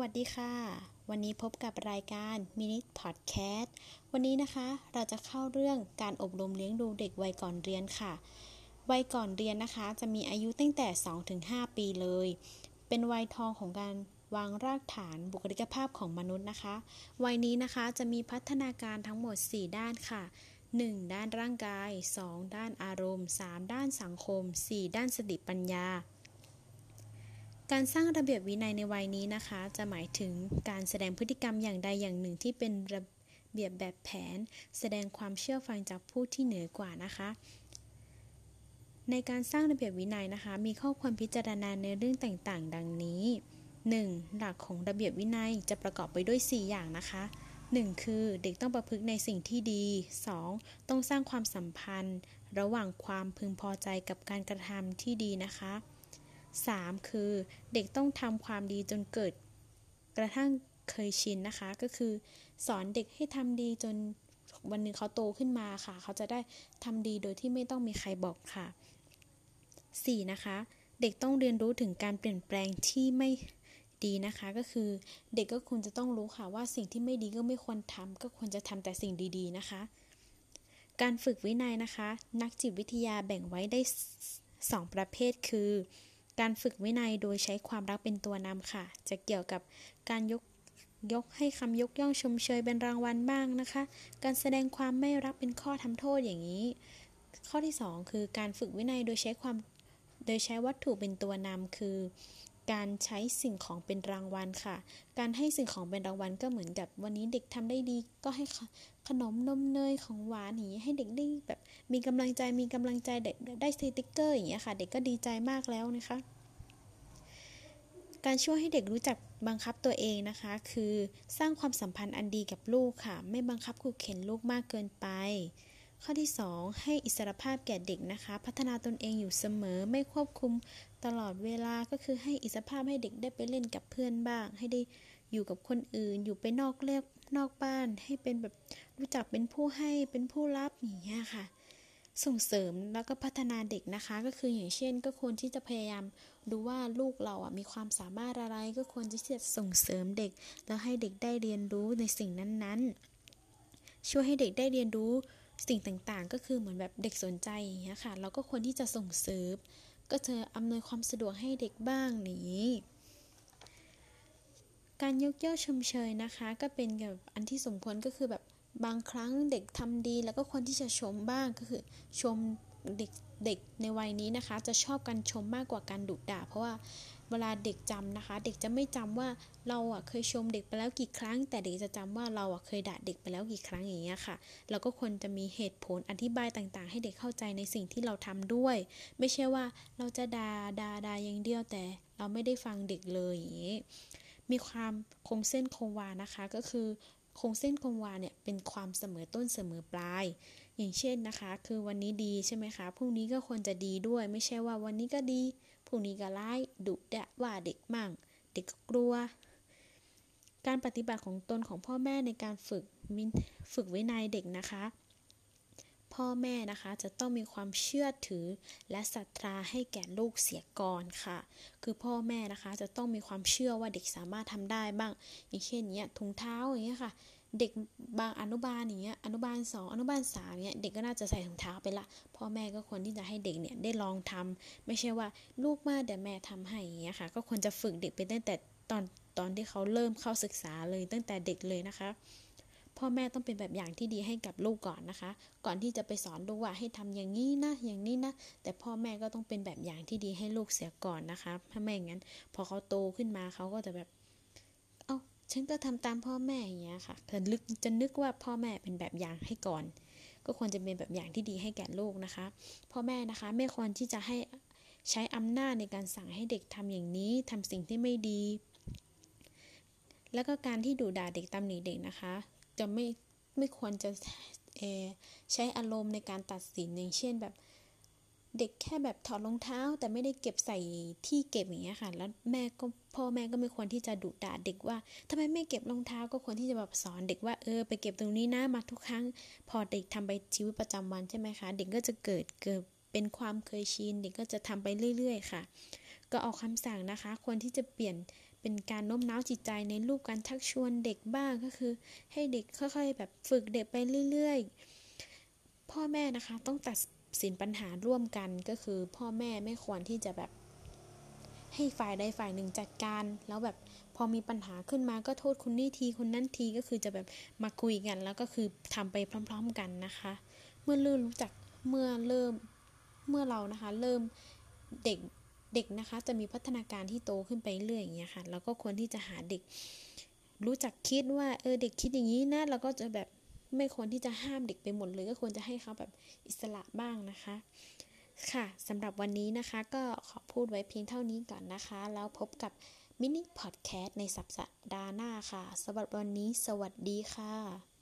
วัสดีค่ะ วันนี้พบกับรายการมินิพอดแคสต์วันนี้นะคะ เราจะเข้าเรื่องการอบรมเลี้ยงดูเด็กวัยก่อนเรียนค่ะ วัยก่อนเรียนนะคะ จะมีอายุตั้งแต่ 2-5 ปีเลย เป็นวัยทองของการวางรากฐานบุคลิกภาพของมนุษย์นะคะ วัยนี้นะคะจะมีพัฒนาการทั้งหมด 4 ด้านค่ะ 1. ด้านร่างกาย 2. ด้านอารมณ์ 3. ด้านสังคม 4. ด้านสติปัญญา การสร้างระเบียบวินัยในวัยนี้นะคะ จะหมายถึงการแสดงพฤติกรรมอย่างใดอย่างหนึ่งที่เป็นระเบียบแบบแผน แสดงความเชื่อฟังจากผู้ที่เหนือกว่านะคะ ในการสร้างระเบียบวินัยนะคะ มีข้อควรพิจารณาในเรื่องต่างๆ ดังนี้ 1. หลักของระเบียบวินัยจะประกอบไปด้วย 4 อย่างนะคะ 1. คือเด็กต้องประพฤติในสิ่งที่ดี 2. ต้องสร้างความสัมพันธ์ ระหว่างความพึงพอใจกับการกระทำที่ดีนะคะ 3. คือเด็กต้องทำความดีจนเกิด กระทั่งเคยชินนะคะ ก็คือ สอนเด็กให้ทำดีจนวันหนึ่งเขาโตขึ้นมาค่ะ เขาจะได้ทำดีโดยที่ไม่ต้องมีใครบอกค่ะ 4. นะคะ เด็กต้องเรียนรู้ถึงการเปลี่ยนแปลงที่ไม่ดีนะคะ ก็คือเด็กก็ควรจะต้องรู้ค่ะว่าสิ่งที่ไม่ดีก็ไม่ควรทำก็ควรจะทำแต่สิ่งดี ๆ นะคะ การฝึกวินัยนะคะ นักจิตวิทยาแบ่งไว้ได้ 2 ประเภทคือ การฝึกวินัยโดยใช้ความรักเป็นตัวนำค่ะ จะเกี่ยวกับการยกยกให้คำยกย่องชมเชยเป็นรางวัลบ้างนะคะ การแสดงความไม่รักเป็นข้อทำโทษอย่างนี้ ข้อที่ 2 คือการฝึกวินัยโดยใช้ความโดยใช้วัตถุเป็นตัวนำคือ การใช้สิ่งของเป็นรางวัลค่ะ การให้สิ่งของเป็นรางวัลก็เหมือนกับวันนี้เด็กทำได้ดี ก็ให้ขนมนมเนยของหวานอย่างนี้ให้เด็กได้แบบมีกำลังใจมีกำลังใจเด็กได้สติกเกอร์อย่างเงี้ยค่ะ เด็กก็ดีใจมากแล้วนะคะ การช่วยให้เด็กรู้จักบังคับตัวเองนะคะ คือสร้างความสัมพันธ์อันดีกับลูกค่ะ ไม่บังคับขู่เข็นลูกมากเกินไป ข้อที่ 2 ให้อิสรภาพแก่เด็กนะคะ พัฒนาตนเองอยู่เสมอไม่ควบคุมตลอดเวลาก็คือให้อิสรภาพให้เด็กได้ไปเล่นกับเพื่อนบ้าง ให้ได้อยู่กับคนอื่น อยู่ไปนอกเรียกนอกบ้าน ให้เป็นแบบรู้จักเป็นผู้ให้เป็นผู้รับอย่างเงี้ยค่ะ ส่งเสริมแล้วก็พัฒนาเด็กนะคะ ก็คืออย่างเช่น ก็ควรที่จะพยายามดูว่าลูกเราอะมีความสามารถอะไร ก็ควรที่จะส่งเสริมเด็ก แล้วให้เด็กได้เรียนรู้ในสิ่งนั้นๆ ช่วยให้เด็กได้เรียนรู้ สิ่งต่างๆ ก็คือเหมือนแบบเด็กสนใจอย่างเงี้ยค่ะ เราก็ควรที่จะส่งเสริมก็เธออำนวยความสะดวกให้เด็กบ้างนี้ การยกย่อชมเชยนะคะ ก็เป็นแบบอันที่สมควรก็คือแบบบางครั้งเด็กทำดีแล้วก็ควรที่จะชมบ้างก็คือชมเด็กเด็กในวัยนี้นะคะ จะชอบการชมมากกว่าการดุด่า เพราะว่า เวลาเด็กจำนะคะ เด็กจะไม่จำว่าเราอะเคยชมเด็กไปแล้วกี่ครั้ง แต่เด็กจะจำว่าเราอะเคยด่าเด็กไปแล้วกี่ครั้งอย่างเงี้ยค่ะ เราก็ควรจะมีเหตุผลอธิบายต่างๆ ให้เด็กเข้าใจในสิ่งที่เราทำด้วย ไม่ใช่ว่าเราจะด่าด่าด่าอย่างเดียวแต่เราไม่ได้ฟังเด็กเลยอย่างงี้มีความคงเส้นคงวานะคะก็คือคงเส้นคงวาเนี่ยเป็นความเสมอต้นเสมอปลาย อย่างเช่นนะคะ คือวันนี้ดีใช่ไหมคะพรุ่งนี้ก็ควรจะดีด้วย ไม่ใช่ว่าวันนี้ก็ดีพรุ่งนี้ก็ร้ายดุดะว่าเด็กมั่ง เด็กก็กลัว การปฏิบัติของตนของพ่อแม่ในการฝึกฝึกวินัยเด็กนะคะ พ่อแม่นะคะจะต้องมีความเชื่อถือและศรัทธาให้แก่ลูกเสียก่อนค่ะ คือพ่อแม่นะคะจะต้องมีความเชื่อว่าเด็กสามารถทำได้บ้าง อย่างเช่นเนี้ยถุงเท้าอย่างเงี้ยค่ะ เด็กบางอนุบาลอย่างเงี้ยอนุบาลสองอนุบาลสามเนี้ยเด็กก็น่าจะใส่ถุงเท้าไปละพ่อแม่ก็ควรที่จะให้เด็กเนี่ยได้ลองทำไม่ใช่ว่าลูกมาเดี๋ยวแม่ทำให้อย่างเงี้ยค่ะ ก็ควรจะฝึกเด็กไปตั้งแต่ตอนตอนที่เขาเริ่มเข้าศึกษาเลยตั้งแต่เด็กเลยนะคะพ่อแม่ต้องเป็นแบบอย่างที่ดีให้กับลูกก่อนนะคะ ก่อนที่จะไปสอนลูกว่าให้ทำอย่างนี้นะ อย่างนี้นะ แต่พ่อแม่ก็ต้องเป็นแบบอย่างที่ดีให้ลูกเสียก่อนนะคะ ถ้าไม่อย่างนั้น พอเขาโตขึ้นมาเขาก็จะแบบ ฉันก็ทำตามพ่อแม่อย่างเงี้ยค่ะแต่ลึกจะนึกว่าพ่อแม่เป็นแบบอย่างให้ก่อน ก็ควรจะเป็นแบบอย่างที่ดีให้แก่ลูกนะคะ พ่อแม่นะคะไม่ควรที่จะให้ใช้อำนาจในการสั่งให้เด็กทำอย่างนี้ทำสิ่งที่ไม่ดี แล้วก็การที่ดุด่าเด็กตำหนิเด็กนะคะ จะไม่ไม่ควรจะใช้อารมณ์ในการตัดสินอย่างเช่นแบบ เด็กแค่แบบถอดรองเท้า แต่ไม่ได้เก็บใส่ที่เก็บอย่างเงี้ยค่ะ แล้วแม่ก็พ่อแม่ก็ไม่ควรที่จะดุด่าเด็กว่าทำไมไม่เก็บรองเท้าก็ควรที่จะแบบสอนเด็กว่าเออไปเก็บตรงนี้นะมาทุกครั้ง พอเด็กทำไปชีวิตประจำวันใช่ไหมคะ เด็กก็จะเกิดเกิดเป็นความเคยชินเด็กก็จะทำไปเรื่อย ๆ ค่ะ ก็ออกคำสั่งนะคะ ควรที่จะเปลี่ยนเป็นการโน้มน้าวจิตใจในรูปการชักชวนเด็กบ้างก็คือ ให้เด็กค่อยๆ แบบฝึกเด็กไปเรื่อย ๆ พ่อแม่นะคะต้องตัด สินปัญหาร่วมกันก็คือพ่อแม่ไม่ควรที่จะแบบให้ฝ่ายใดฝ่ายหนึ่งจัดการ แล้วแบบพอมีปัญหาขึ้นมาก็โทษคนนี้ทีคนนั้นทีก็คือจะแบบมาคุยกัน แล้วก็คือทำไปพร้อม ๆกันนะคะ เมื่อเริ่มรู้จักเมื่อเริ่มเมื่อเรานะคะ เริ่มเด็กเด็กนะคะ จะมีพัฒนาการที่โตขึ้นไปเรื่อยอย่างเงี้ยค่ะแล้วก็ควรที่จะหาเด็ก รู้จักคิดว่าเออเด็กคิดอย่างนี้นะแล้วก็จะแบบ ไม่ควรที่จะห้ามเด็กไปหมดเลย ก็ควรจะให้เขาแบบอิสระบ้างนะคะ ค่ะสำหรับวันนี้นะคะ ก็ขอพูดไว้เพียงเท่านี้ก่อนนะคะ แล้วพบกับมินิพอดแคสต์ในสัปดาห์หน้าค่ะสำหรับวันนี้ สวัสดีค่ะ